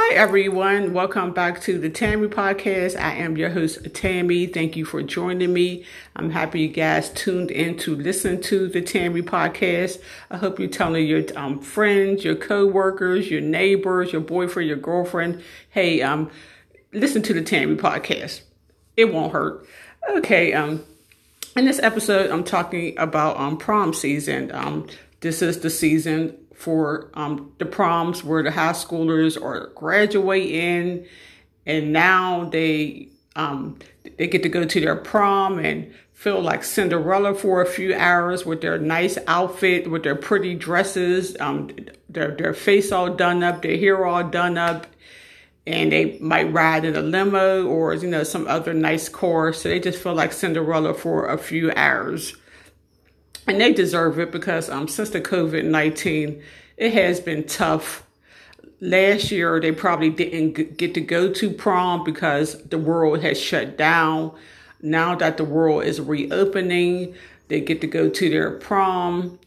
Hi, everyone. Welcome back to the Tammy Podcast. I am your host, Tammy. Thank you for joining me. I'm happy you guys tuned in to listen to the Tammy Podcast. I hope you're telling your um, friends, your co-workers, your neighbors, your boyfriend, your girlfriend, hey, um, listen to the Tammy Podcast. It won't hurt. Okay, um, in this episode, I'm talking about um, prom season. Um, this is the season for um, the proms where the high schoolers are graduating and now they um, they get to go to their prom and feel like Cinderella for a few hours with their nice outfit, with their pretty dresses, um, their, their face all done up, their hair all done up, and they might ride in a limo or, you know, some other nice car. So they just feel like Cinderella for a few hours and they deserve it because um, since the COVID 19, it has been tough. Last year, they probably didn't get to go to prom because the world has shut down. Now that the world is reopening, they get to go to their prom.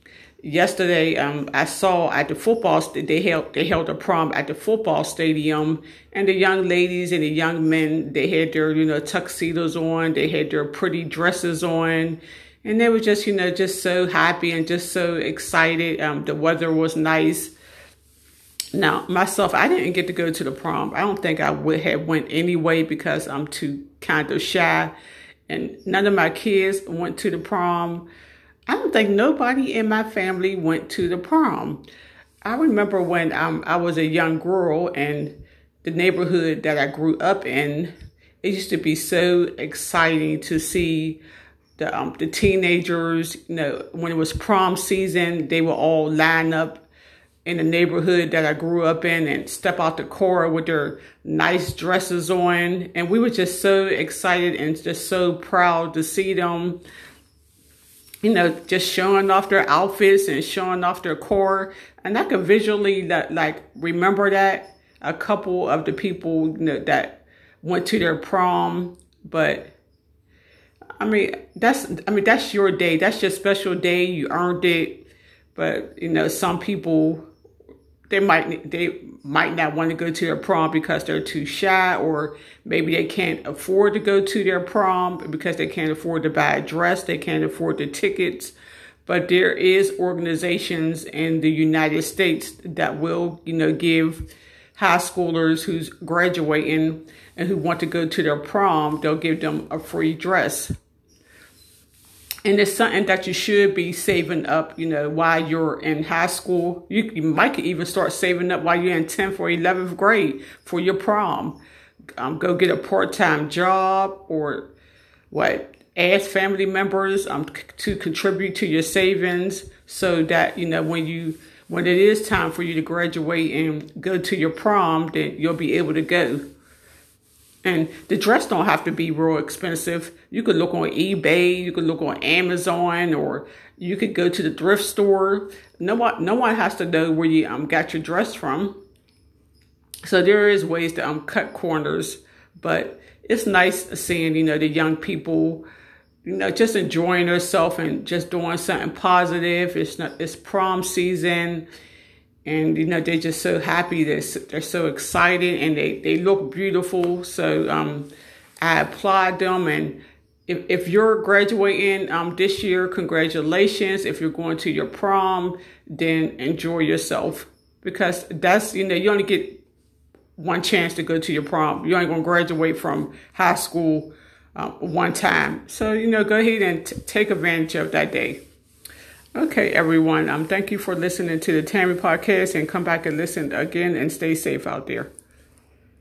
Yesterday, um, I saw at the football they held they held a prom at the football stadium, and the young ladies and the young men they had their you know tuxedos on, they had their pretty dresses on, and they were just, you know, just so happy and just so excited. Um, the weather was nice. Now, myself, I didn't get to go to the prom. I don't think I would have went anyway because I'm too kind of shy. And none of my kids went to the prom. I don't think nobody in my family went to the prom. I remember when um, I was a young girl and the neighborhood that I grew up in, it used to be so exciting to see the um, the teenagers, you know, when it was prom season, they would all line up in the neighborhood that I grew up in and step out the car with their nice dresses on. And we were just so excited and just so proud to see them, you know, just showing off their outfits and showing off their core. And I could visually that like remember that a couple of the people you know, that went to their prom, but I mean, that's I mean that's your day. That's your special day. You earned it. But you know, some people they might they might not want to go to their prom because they're too shy, or maybe they can't afford to go to their prom because they can't afford to buy a dress. They can't afford the tickets. But there is organizations in the United States that will, you know, give high schoolers who's graduating and who want to go to their prom, they'll give them a free dress and it's something that you should be saving up, you know, while you're in high school. You, you might even start saving up while you're in 10th or 11th grade for your prom. Um, go get a part-time job or what, ask family members um, to contribute to your savings so that, you know, when you, when it is time for you to graduate and go to your prom, then you'll be able to go. And the dress don't have to be real expensive. You could look on eBay, you could look on Amazon, or you could go to the thrift store. No one, no one has to know where you um, got your dress from. So there is ways to um, cut corners, but it's nice seeing, you know, the young people, you know, just enjoying themselves and just doing something positive. It's not, it's prom season and you know they're just so happy. They're, they're so excited and they, they look beautiful. So um, i applaud them. And if, if you're graduating um, this year congratulations. If you're going to your prom then enjoy yourself. Because that's you know you only get one chance to go to your prom. You ain't gonna graduate from high school um, one time. So you know go ahead and take advantage of that day Okay, everyone. Um, thank you for listening to the Tammy podcast and come back and listen again and stay safe out there.